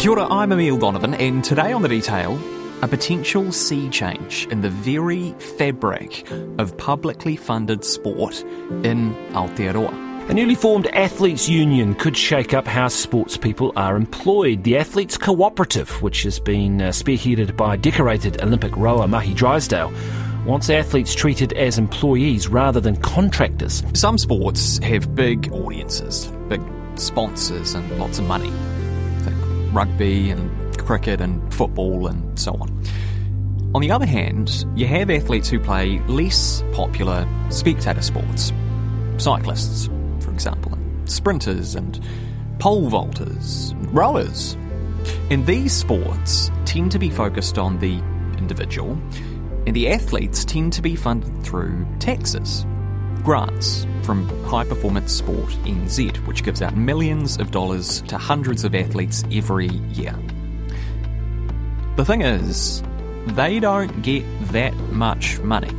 Kia ora, I'm Emile Donovan, and today on The Detail, a potential sea change in the very fabric of publicly funded sport in Aotearoa. A newly formed athletes union could shake up how sports people are employed. The Athletes Cooperative, which has been uh, spearheaded by decorated Olympic rower Mahé Drysdale, wants athletes treated as employees rather than contractors. Some sports have big audiences, big sponsors, and lots of money. Rugby and cricket and football and so on. On the other hand, you have athletes who play less popular spectator sports. Cyclists, for example, and sprinters and pole vaulters, and rowers. And these sports tend to be focused on the individual, and the athletes tend to be funded through taxes, grants from High Performance Sport NZ, which gives out millions of dollars to hundreds of athletes every year. The thing is, they don't get that much money.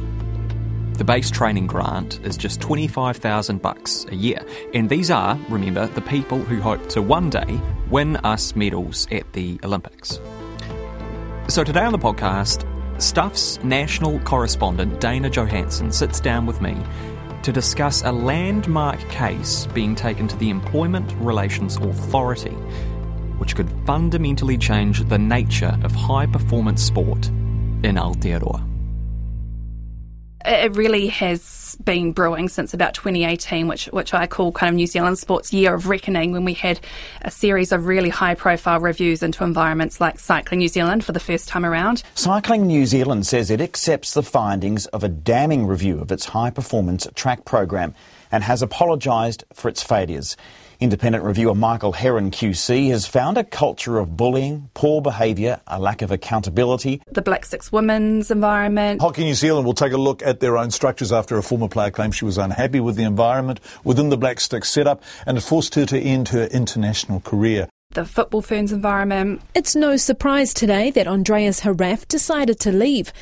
The base training grant is just 25,000 bucks a year, and these are, remember, the people who hope to one day win us medals at the Olympics. So today on the podcast, Stuff's national correspondent Dana Johannsen sits down with me to discuss a landmark case being taken to the Employment Relations Authority, which could fundamentally change the nature of high performance sport in Aotearoa. It really has been brewing since about 2018, which which I call kind of New Zealand sports year of reckoning, when we had a series of really high profile reviews into environments like Cycling New Zealand for the first time around. Cycling New Zealand says it accepts the findings of a damning review of its high performance track program and has apologised for its failures. Independent reviewer Michael Heron QC has found a culture of bullying, poor behaviour, a lack of accountability. The Black Sticks Women's environment. Hockey New Zealand will take a look at their own structures after a former player claimed she was unhappy with the environment within the Black Sticks setup and it forced her to end her international career. The Football Ferns environment. It's no surprise today that Andreas Heraf decided to leave.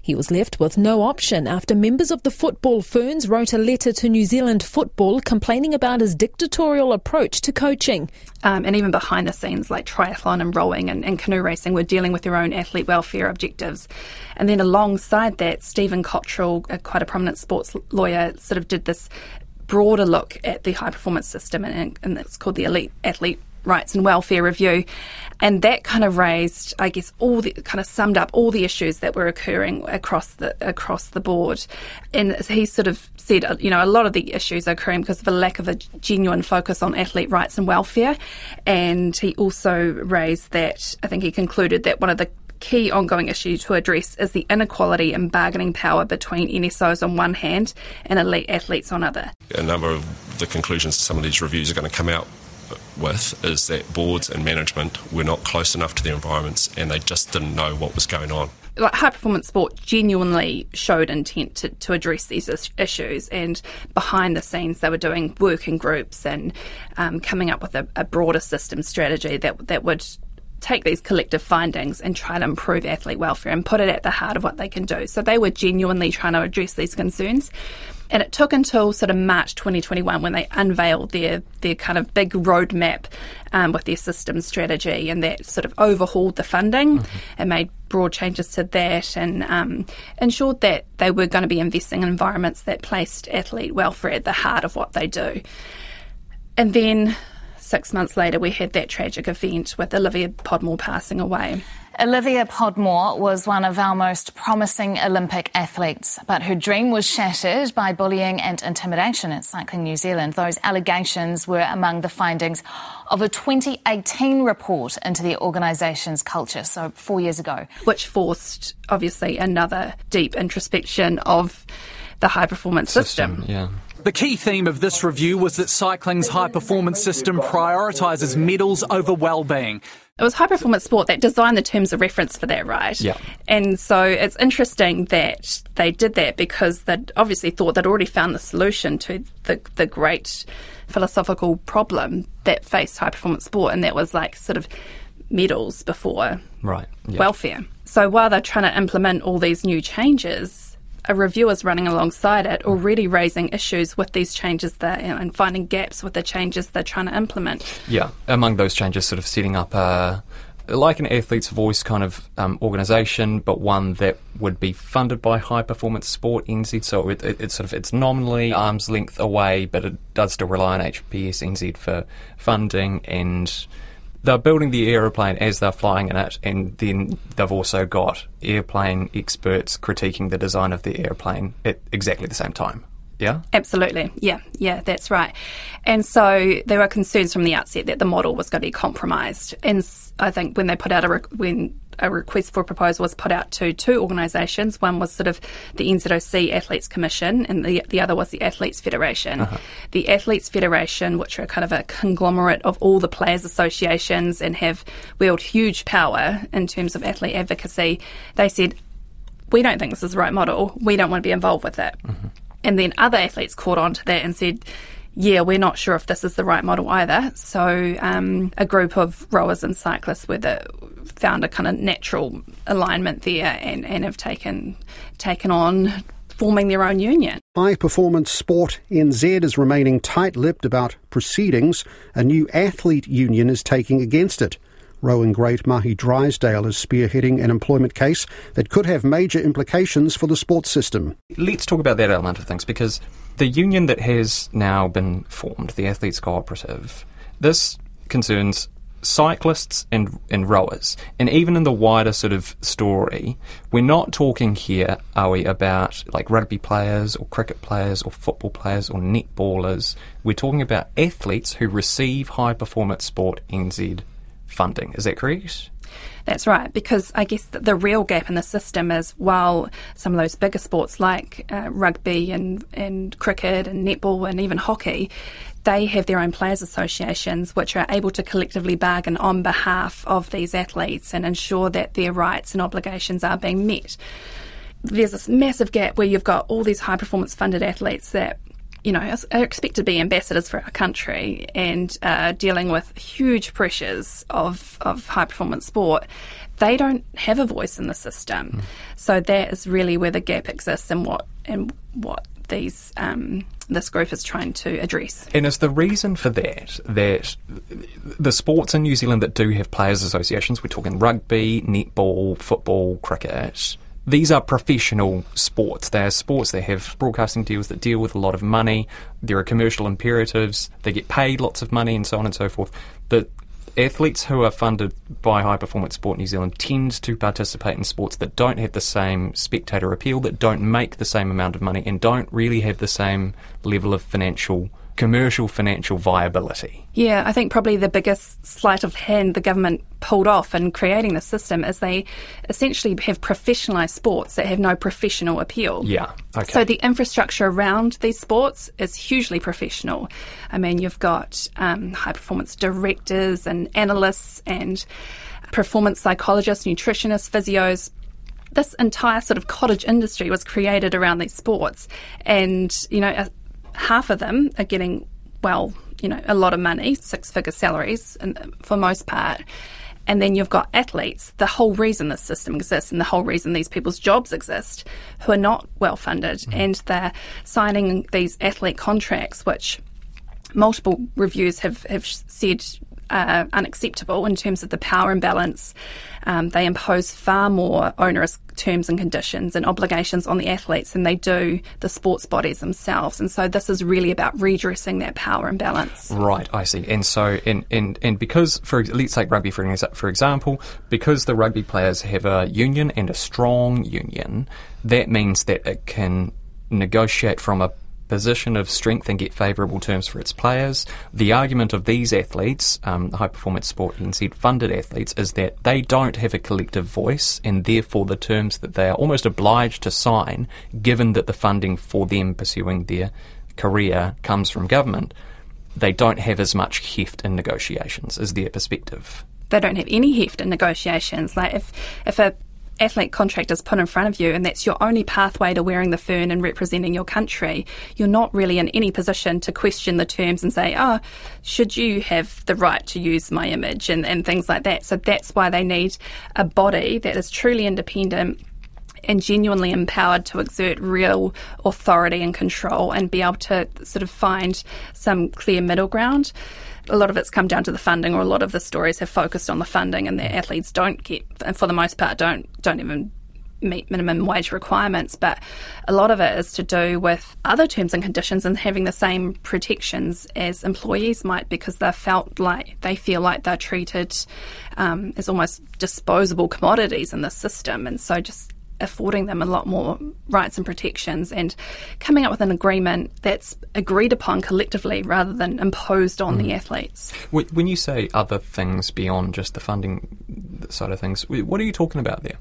He was left with no option after members of the Football Ferns wrote a letter to New Zealand Football complaining about his dictatorial approach to coaching. Um, and even behind the scenes, like triathlon and rowing and, and canoe racing, were dealing with their own athlete welfare objectives. And then alongside that, Stephen Cottrell, a, quite a prominent sports lawyer, sort of did this broader look at the high performance system, and, and it's called the Elite Athlete Rights and Welfare Review. And that kind of raised, I guess, all the kind of summed up all the issues that were occurring across the across the board. And he sort of said, uh, you know, a lot of the issues are occurring because of a lack of a genuine focus on athlete rights and welfare. And he also raised that, I think he concluded that one of the key ongoing issue to address is the inequality in bargaining power between NSOs on one hand and elite athletes on other. A number of the conclusions of some of these reviews are going to come out with is that boards and management were not close enough to their environments and they just didn't know what was going on. Like high performance sport genuinely showed intent to, to address these issues, and behind the scenes, they were doing working groups and um, coming up with a, a broader system strategy that that would take these collective findings and try to improve athlete welfare and put it at the heart of what they can do. So they were genuinely trying to address these concerns. And it took until sort of March 2021 when they unveiled their, their kind of big roadmap um, with their system strategy and that sort of overhauled the funding mm-hmm. and made broad changes to that and um, ensured that they were going to be investing in environments that placed athlete welfare at the heart of what they do. And then six months later, we had that tragic event with Olivia Podmore passing away. Olivia Podmore was one of our most promising Olympic athletes, but her dream was shattered by bullying and intimidation at Cycling New Zealand. Those allegations were among the findings of a 2018 report into the organisation's culture, so four years ago. Which forced, obviously, another deep introspection of the high performance system. system. Yeah. The key theme of this review was that cycling's high performance system prioritises medals over well-being. It was high performance sport that designed the terms of reference for that, right? Yeah. And so it's interesting that they did that because they obviously thought they'd already found the solution to the the great philosophical problem that faced high performance sport, and that was like sort of medals before right yeah. welfare. So while they're trying to implement all these new changes, a review is running alongside it, already raising issues with these changes there and finding gaps with the changes they're trying to implement. Yeah, among those changes, sort of setting up a, like an athlete's voice kind of um, organisation, but one that would be funded by High Performance Sport NZ. So it, it, it's sort of it's nominally arm's length away, but it does still rely on HPS NZ for funding and they're building the aeroplane as they're flying in it, and then they've also got airplane experts critiquing the design of the airplane at exactly the same time. Yeah? Absolutely. Yeah, yeah, that's right. And so there were concerns from the outset that the model was going to be compromised. And I think when they put out a, re- when a request for proposal was put out to two organisations. One was sort of the NZOC Athletes Commission, and the the other was the Athletes Federation. Uh-huh. The Athletes Federation, which are kind of a conglomerate of all the players' associations and have wield huge power in terms of athlete advocacy, they said, "We don't think this is the right model. We don't want to be involved with it." Uh-huh. And then other athletes caught on to that and said, yeah, we're not sure if this is the right model either. So, um, a group of rowers and cyclists were the, found a kind of natural alignment there and, and have taken taken on forming their own union. High Performance Sport NZ is remaining tight lipped about proceedings a new athlete union is taking against it. Rowing great Mahé Drysdale is spearheading an employment case that could have major implications for the sports system. Let's talk about that element of things because the union that has now been formed, the Athletes Cooperative, this concerns cyclists and, and rowers. And even in the wider sort of story, we're not talking here, are we, about like rugby players or cricket players or football players or netballers. We're talking about athletes who receive high performance sport NZ funding. Is that correct? That's right, because I guess the, real gap in the system is while some of those bigger sports like uh, rugby and, and cricket and netball and even hockey, they have their own players' associations which are able to collectively bargain on behalf of these athletes and ensure that their rights and obligations are being met. There's this massive gap where you've got all these high performance funded athletes that you know, are expected to be ambassadors for our country and uh, dealing with huge pressures of, of high performance sport, they don't have a voice in the system. Mm. So that is really where the gap exists and what and what these um, this group is trying to address. And is the reason for that that the sports in New Zealand that do have players' associations, we're talking rugby, netball, football, cricket, these are professional sports. They are sports that have broadcasting deals that deal with a lot of money. There are commercial imperatives. They get paid lots of money and so on and so forth. The athletes who are funded by High Performance Sport New Zealand tend to participate in sports that don't have the same spectator appeal, that don't make the same amount of money, and don't really have the same level of financial commercial financial viability. Yeah, I think probably the biggest sleight of hand the government pulled off in creating the system is they essentially have professionalised sports that have no professional appeal. Yeah, okay. So the infrastructure around these sports is hugely professional. I mean, you've got um, high performance directors and analysts and performance psychologists, nutritionists, physios, this entire sort of cottage industry was created around these sports. And, you know, half of them are getting, well, you know, a lot of money, six figure salaries and for most part. And then you've got athletes, the whole reason this system exists and the whole reason these people's jobs exist, who are not well funded. Mm. And they're signing these athlete contracts, which multiple reviews have, have said uh, unacceptable in terms of the power imbalance. Um, they impose far more onerous terms and conditions and obligations on the athletes than they do the sports bodies themselves. And so this is really about redressing that power imbalance. Right, I see. And so, and, and, and because, for let's take rugby for, for example, because the rugby players have a union and a strong union, that means that it can negotiate from a position of strength and get favourable terms for its players. The argument of these athletes, um, high performance sport NZ funded athletes, is that they don't have a collective voice and therefore the terms that they are almost obliged to sign, given that the funding for them pursuing their career comes from government, they don't have as much heft in negotiations, is their perspective they don't have any heft in negotiations. Like if if a athlete contract is put in front of you and that's your only pathway to wearing the fern and representing your country, you're not really in any position to question the terms and say, oh, should you have the right to use my image and, and things like that. So that's why they need a body that is truly independent and genuinely empowered to exert real authority and control and be able to sort of find some clear middle ground. A lot of it's come down to the funding, or a lot of the stories have focused on the funding, and the athletes don't get, and for the most part, don't don't even meet minimum wage requirements, but a lot of it is to do with other terms and conditions and having the same protections as employees might because they felt like they feel like they're treated um, as almost disposable commodities in the system, and so just affording them a lot more rights and protections and coming up with an agreement that's agreed upon collectively rather than imposed on mm. the athletes. When you say other things beyond just the funding side of things, what are you talking about there?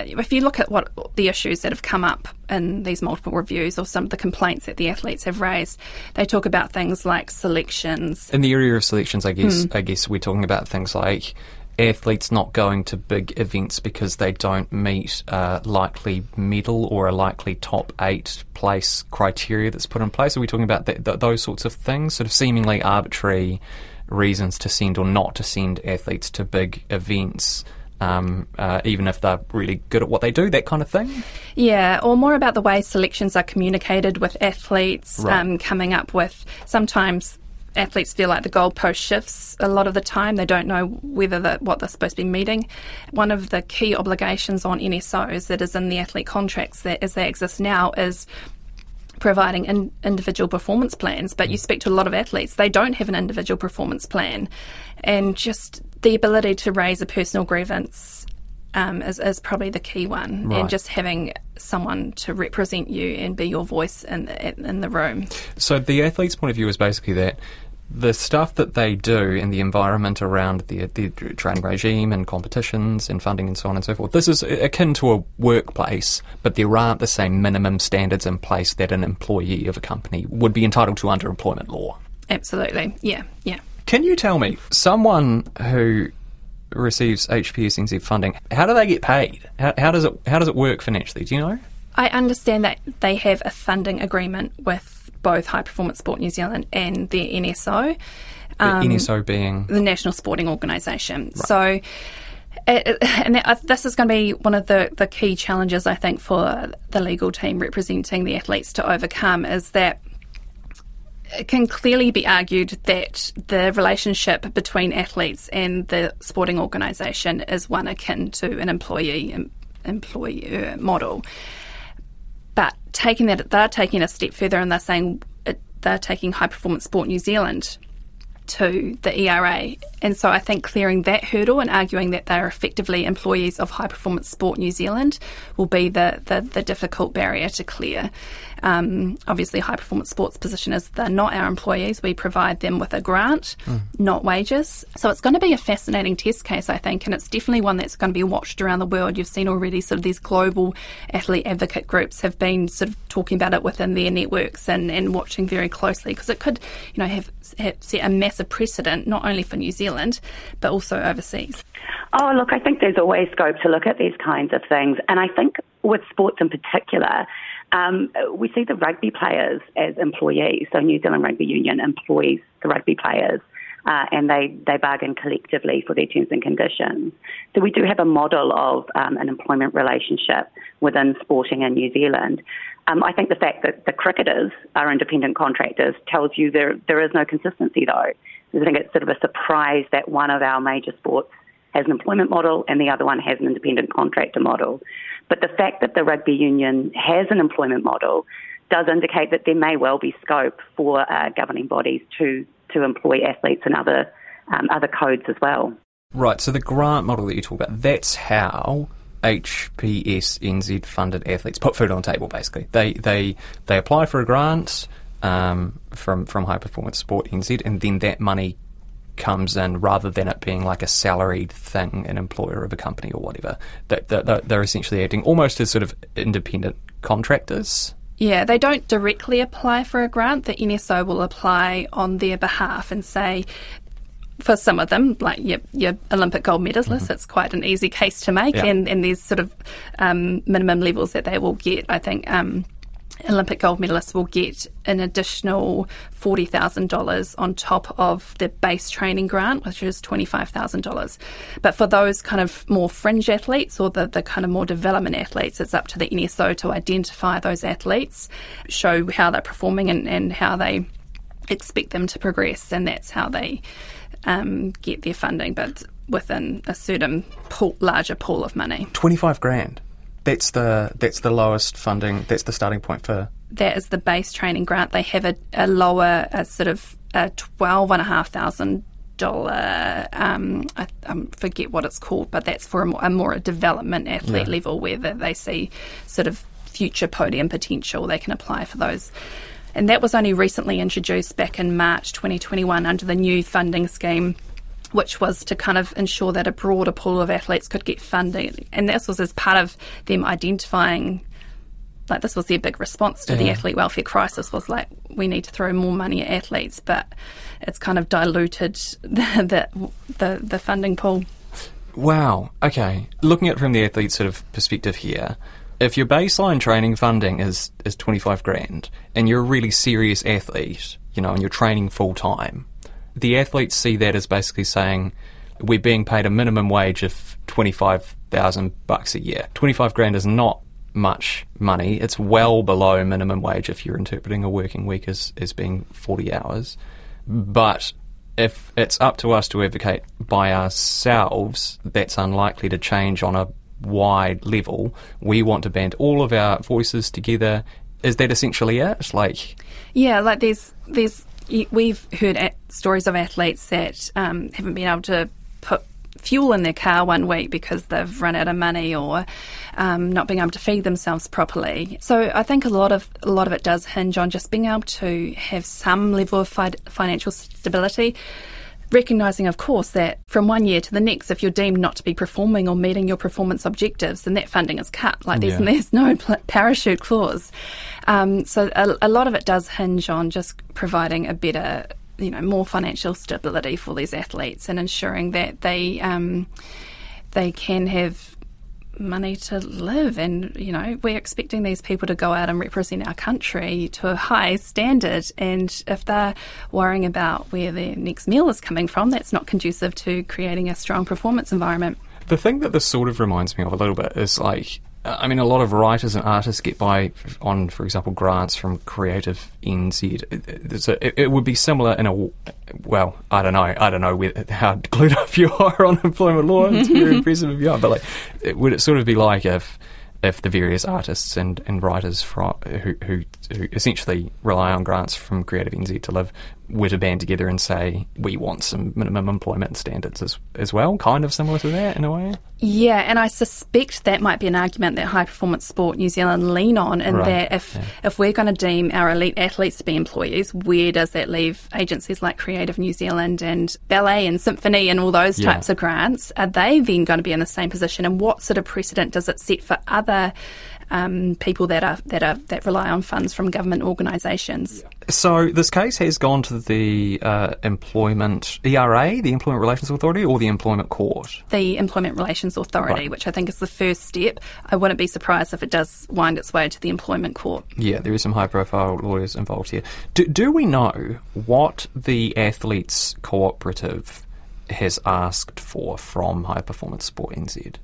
if you look at what the issues that have come up in these multiple reviews or some of the complaints that the athletes have raised, they talk about things like selections. In the area of selections, I guess, hmm. I guess we're talking about things like athletes not going to big events because they don't meet a likely medal or a likely top eight place criteria that's put in place. Are we talking about th- th- those sorts of things, sort of seemingly arbitrary reasons to send or not to send athletes to big events? um, uh, even if they're really good at what they do, that kind of thing? Yeah, or more about the way selections are communicated with athletes, right. um, coming up with sometimes athletes feel like the goalpost shifts a lot of the time. They don't know whether the, what they're supposed to be meeting. One of the key obligations on NSOs that is in the athlete contracts that as they exist now is providing in, individual performance plans, but you speak to a lot of athletes, they don't have an individual performance plan. And just the ability to raise a personal grievance um, is, is, probably the key one, right. and just having someone to represent you and be your voice in, in the room. So, the athlete's point of view is basically that the stuff that they do in the environment around the, the training regime and competitions and funding and so on and so forth, this is akin to a workplace, but there aren't the same minimum standards in place that an employee of a company would be entitled to under employment law. Absolutely, yeah, yeah. Can you tell me, someone who receives HPSNZ funding, how do they get paid? How, how does it how does it work financially? Do you know? I understand that they have a funding agreement with both High Performance Sport New Zealand and their NSO. Um, the NSO being the National Sporting Organisation. Right. So. and uh, this is going to be one of the, the key challenges, I think, for the legal team representing the athletes to overcome is that it can clearly be argued that the relationship between athletes and the sporting organisation is one akin to an employee employer model. Taking that, they're taking a step further and they're saying uh, they're taking High Performance Sport New Zealand to the ERA. And so I think clearing that hurdle and arguing that they're effectively employees of High Performance Sport New Zealand will be the, the, the difficult barrier to clear. Um, obviously, high performance sports position is they're not our employees. We provide them with a grant, mm. not wages. So it's going to be a fascinating test case, I think, and it's definitely one that's going to be watched around the world. You've seen already sort of these global athlete advocate groups have been sort of talking about it within their networks and, and watching very closely because it could, you know, have, have set a massive precedent not only for New Zealand but also overseas. Oh, look, I think there's always scope to look at these kinds of things, and I think with sports in particular um, we see the rugby players as employees. So New Zealand Rugby Union employs the rugby players. Uh, and they, they bargain collectively for their terms and conditions. So we do have a model of um, an employment relationship within sporting in New Zealand. Um, I think the fact that the cricketers are independent contractors tells you there there is no consistency though. I think it's sort of a surprise that one of our major sports has an employment model and the other one has an independent contractor model. But the fact that the rugby union has an employment model does indicate that there may well be scope for uh, governing bodies to, to employ athletes and other, um, other codes as well. Right, so the grant model that you talk about, that's how HPS NZ funded athletes put food on the table basically. They they they apply for a grant um, from from High Performance Sport NZ and then that money comes in rather than it being like a salaried thing, an employer of a company or whatever. That, that, they're essentially acting almost as sort of independent contractors. Yeah, they don't directly apply for a grant. The NSO will apply on their behalf and say, for some of them, like your, your Olympic gold medalists, mm-hmm. it's quite an easy case to make, yeah. and, and there's sort of um, minimum levels that they will get. I think um, Olympic gold medalists will get an additional $40,000 on top of the base training grant, which is $25,000. But for those kind of more fringe athletes or the, the kind of more development athletes, it's up to the NSO to identify those athletes, show how they're performing and, and how they expect them to progress, and that's how they um, get their funding, but within a certain pool, larger pool of money. 25 grand that's the that's the lowest funding. That's the starting point for. That is the base training grant. They have a, a lower, a sort of a twelve and a half thousand dollar. Um, I, I, forget what it's called, but that's for a more, a more development athlete yeah. level where they see sort of future podium potential. They can apply for those. And that was only recently introduced back in March 2021 under the new funding scheme which was to kind of ensure that a broader pool of athletes could get funding. And this was as part of them identifying, like, this was their big response to yeah. the athlete welfare crisis was like, we need to throw more money at athletes, but it's kind of diluted the, the, the, the funding pool. Wow. Okay. Looking at it from the athlete sort of perspective here, if your baseline training funding is, is 25 grand and you're a really serious athlete, you know, and you're training full time, the athletes see that as basically saying we're being paid a minimum wage of twenty five thousand bucks a year. Twenty five grand is not much money. It's well below minimum wage if you're interpreting a working week as, as being forty hours. But if it's up to us to advocate by ourselves, that's unlikely to change on a wide level. We want to band all of our voices together. Is that essentially it? Like, yeah, like there's there's we've heard stories of athletes that um, haven't been able to put fuel in their car one week because they've run out of money or um, not being able to feed themselves properly. So I think a lot of a lot of it does hinge on just being able to have some level of fi- financial stability recognising, of course, that from one year to the next, if you're deemed not to be performing or meeting your performance objectives, then that funding is cut. Like there's, yeah. there's no parachute clause. Um, so a, a lot of it does hinge on just providing a better you know more financial stability for these athletes and ensuring that they um, they can have money to live. And, you know, we're expecting these people to go out and represent our country to a high standard. And if they're worrying about where their next meal is coming from, that's not conducive to creating a strong performance environment. The thing that this sort of reminds me of a little bit is like I mean, a lot of writers and artists get by on, for example, grants from Creative NZ. So it, it, would be similar in a well, I don't know, I don't know how glued up you are on employment law. It's very impressive if you are, but like, it, would it sort of be like if if the various artists and, and writers from, who, who, who essentially rely on grants from Creative NZ to live were to band together and say we want some minimum employment standards as as well, kind of similar to that in a way. Yeah, and I suspect that might be an argument that High Performance Sport New Zealand lean on, in right. that if yeah. if we're going to deem our elite athletes to be employees, where does that leave agencies like Creative New Zealand and Ballet and Symphony and all those yeah. types of grants? Are they then going to be in the same position? And what sort of precedent does it set for other um, people that are that are that rely on funds from government organisations. So this case has gone to the uh, employment ERA, the Employment Relations Authority, or the Employment Court. The Employment Relations Authority, right. which I think is the first step. I wouldn't be surprised if it does wind its way to the Employment Court. Yeah, there is some high-profile lawyers involved here. Do, do we know what the athletes cooperative has asked for from High Performance Sport NZ?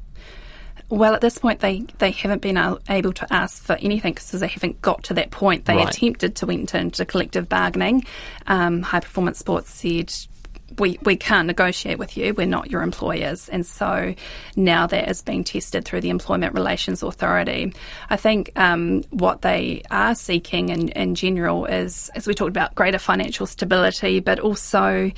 Well, at this point, they, they haven't been able to ask for anything because they haven't got to that point. They right. attempted to enter into collective bargaining. Um, High Performance Sports said, we, we can't negotiate with you. We're not your employers. And so now that is being tested through the Employment Relations Authority. I think um, what they are seeking in, in general is, as we talked about, greater financial stability, but also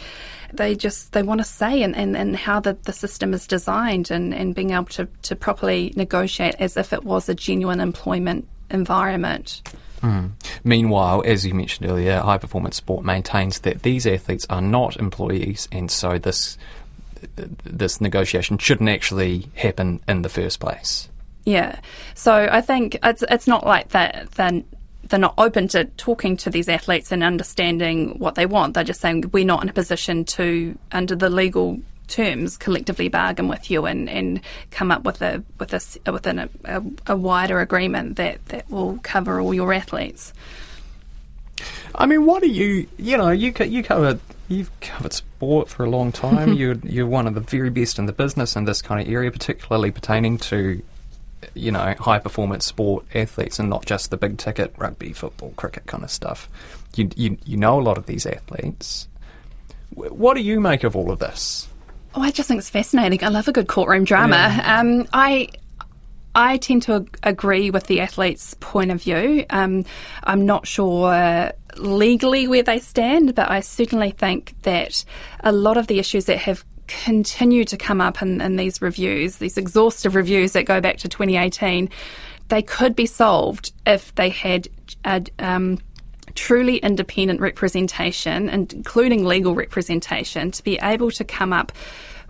they just they want to say and, and, and how the, the system is designed and, and being able to, to properly negotiate as if it was a genuine employment environment. Mm. Meanwhile, as you mentioned earlier, High Performance Sport maintains that these athletes are not employees, and so this this negotiation shouldn't actually happen in the first place. Yeah, so I think it's it's not like that. Then they're not open to talking to these athletes and understanding what they want. They're just saying we're not in a position to, under the legal terms collectively bargain with you and, and come up with a with a within a, a, a wider agreement that, that will cover all your athletes. I mean, what do you you know you you cover you've covered sport for a long time. you're you're one of the very best in the business in this kind of area, particularly pertaining to you know high performance sport athletes and not just the big ticket rugby, football, cricket kind of stuff. You you you know a lot of these athletes. What do you make of all of this? Oh, I just think it's fascinating. I love a good courtroom drama. Yeah. Um, I I tend to ag- agree with the athlete's point of view. Um, I'm not sure legally where they stand, but I certainly think that a lot of the issues that have continued to come up in, in these reviews, these exhaustive reviews that go back to 2018, they could be solved if they had a, um, truly independent representation, including legal representation, to be able to come up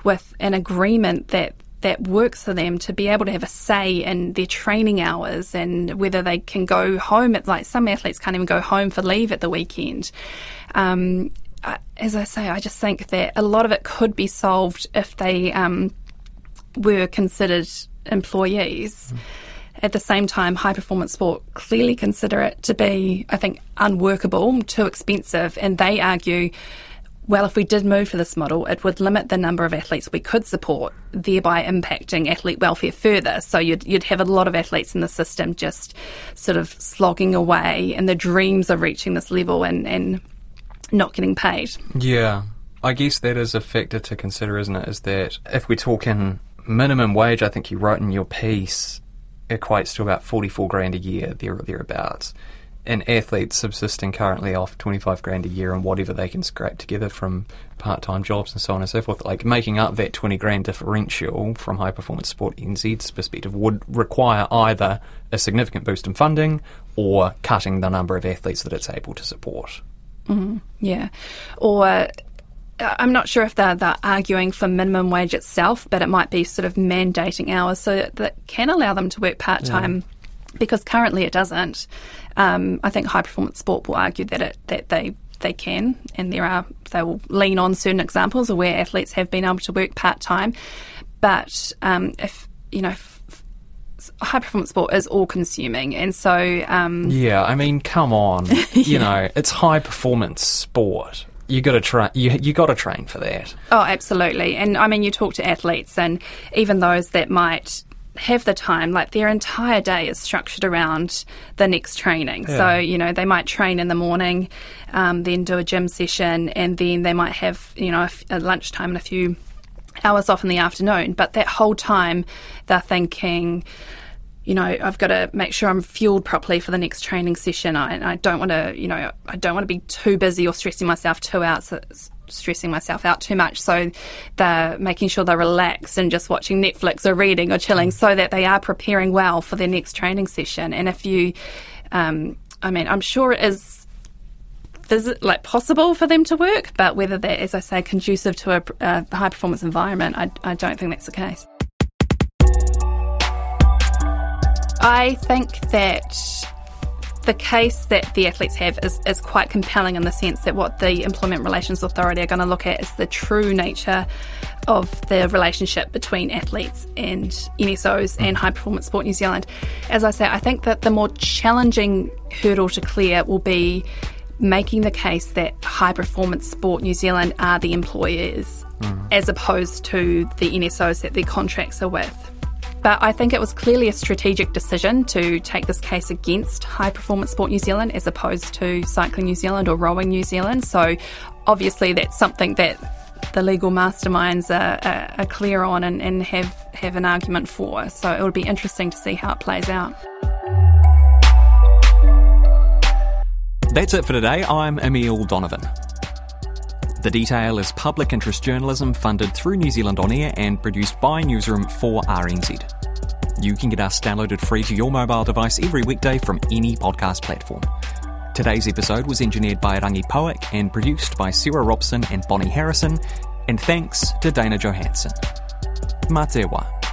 with an agreement that that works for them to be able to have a say in their training hours and whether they can go home at like some athletes can't even go home for leave at the weekend. Um, as I say, I just think that a lot of it could be solved if they um, were considered employees. Mm. At the same time, high performance sport clearly consider it to be, I think, unworkable, too expensive, and they argue. Well, if we did move to this model, it would limit the number of athletes we could support, thereby impacting athlete welfare further. So you'd, you'd have a lot of athletes in the system just sort of slogging away and the dreams of reaching this level and, and not getting paid. Yeah. I guess that is a factor to consider, isn't it? Is that if we're talking minimum wage, I think you wrote in your piece, equates to about 44 grand a year, there or thereabouts. And athletes subsisting currently off 25 grand a year and whatever they can scrape together from part time jobs and so on and so forth, like making up that 20 grand differential from High Performance Sport NZ's perspective would require either a significant boost in funding or cutting the number of athletes that it's able to support. Mm-hmm. Yeah. Or I'm not sure if they're, they're arguing for minimum wage itself, but it might be sort of mandating hours so that, that can allow them to work part time. Yeah. Because currently it doesn't. Um, I think high performance sport will argue that it that they they can, and there are they will lean on certain examples of where athletes have been able to work part time. But um, if you know, high performance sport is all consuming, and so um, yeah, I mean, come on, yeah. you know, it's high performance sport you got to train. You you got to train for that. Oh, absolutely. And I mean, you talk to athletes, and even those that might have the time, like their entire day is structured around the next training. Yeah. So, you know, they might train in the morning, um, then do a gym session, and then they might have, you know, a, a lunchtime and a few hours off in the afternoon. But that whole time, they're thinking, you know, I've got to make sure I'm fueled properly for the next training session. I, I don't want to, you know, I don't want to be too busy or stressing myself too out. So stressing myself out too much. So they're making sure they're relaxed and just watching Netflix or reading or chilling so that they are preparing well for their next training session. And if you, um, I mean, I'm sure it is visit, like possible for them to work, but whether that, as I say, conducive to a, a high performance environment, I, I don't think that's the case. I think that the case that the athletes have is, is quite compelling in the sense that what the Employment Relations Authority are going to look at is the true nature of the relationship between athletes and NSOs and High Performance Sport New Zealand. As I say, I think that the more challenging hurdle to clear will be making the case that High Performance Sport New Zealand are the employers mm. as opposed to the NSOs that their contracts are with. But I think it was clearly a strategic decision to take this case against High Performance Sport New Zealand as opposed to Cycling New Zealand or Rowing New Zealand. So obviously that's something that the legal masterminds are, are, are clear on and, and have, have an argument for. So it would be interesting to see how it plays out. That's it for today. I'm Emile Donovan. The Detail is public interest journalism funded through New Zealand On Air and produced by Newsroom for RNZ. You can get us downloaded free to your mobile device every weekday from any podcast platform. Today's episode was engineered by Rangi Powick and produced by Sarah Robson and Bonnie Harrison, and thanks to Dana Johannsen. Matewa.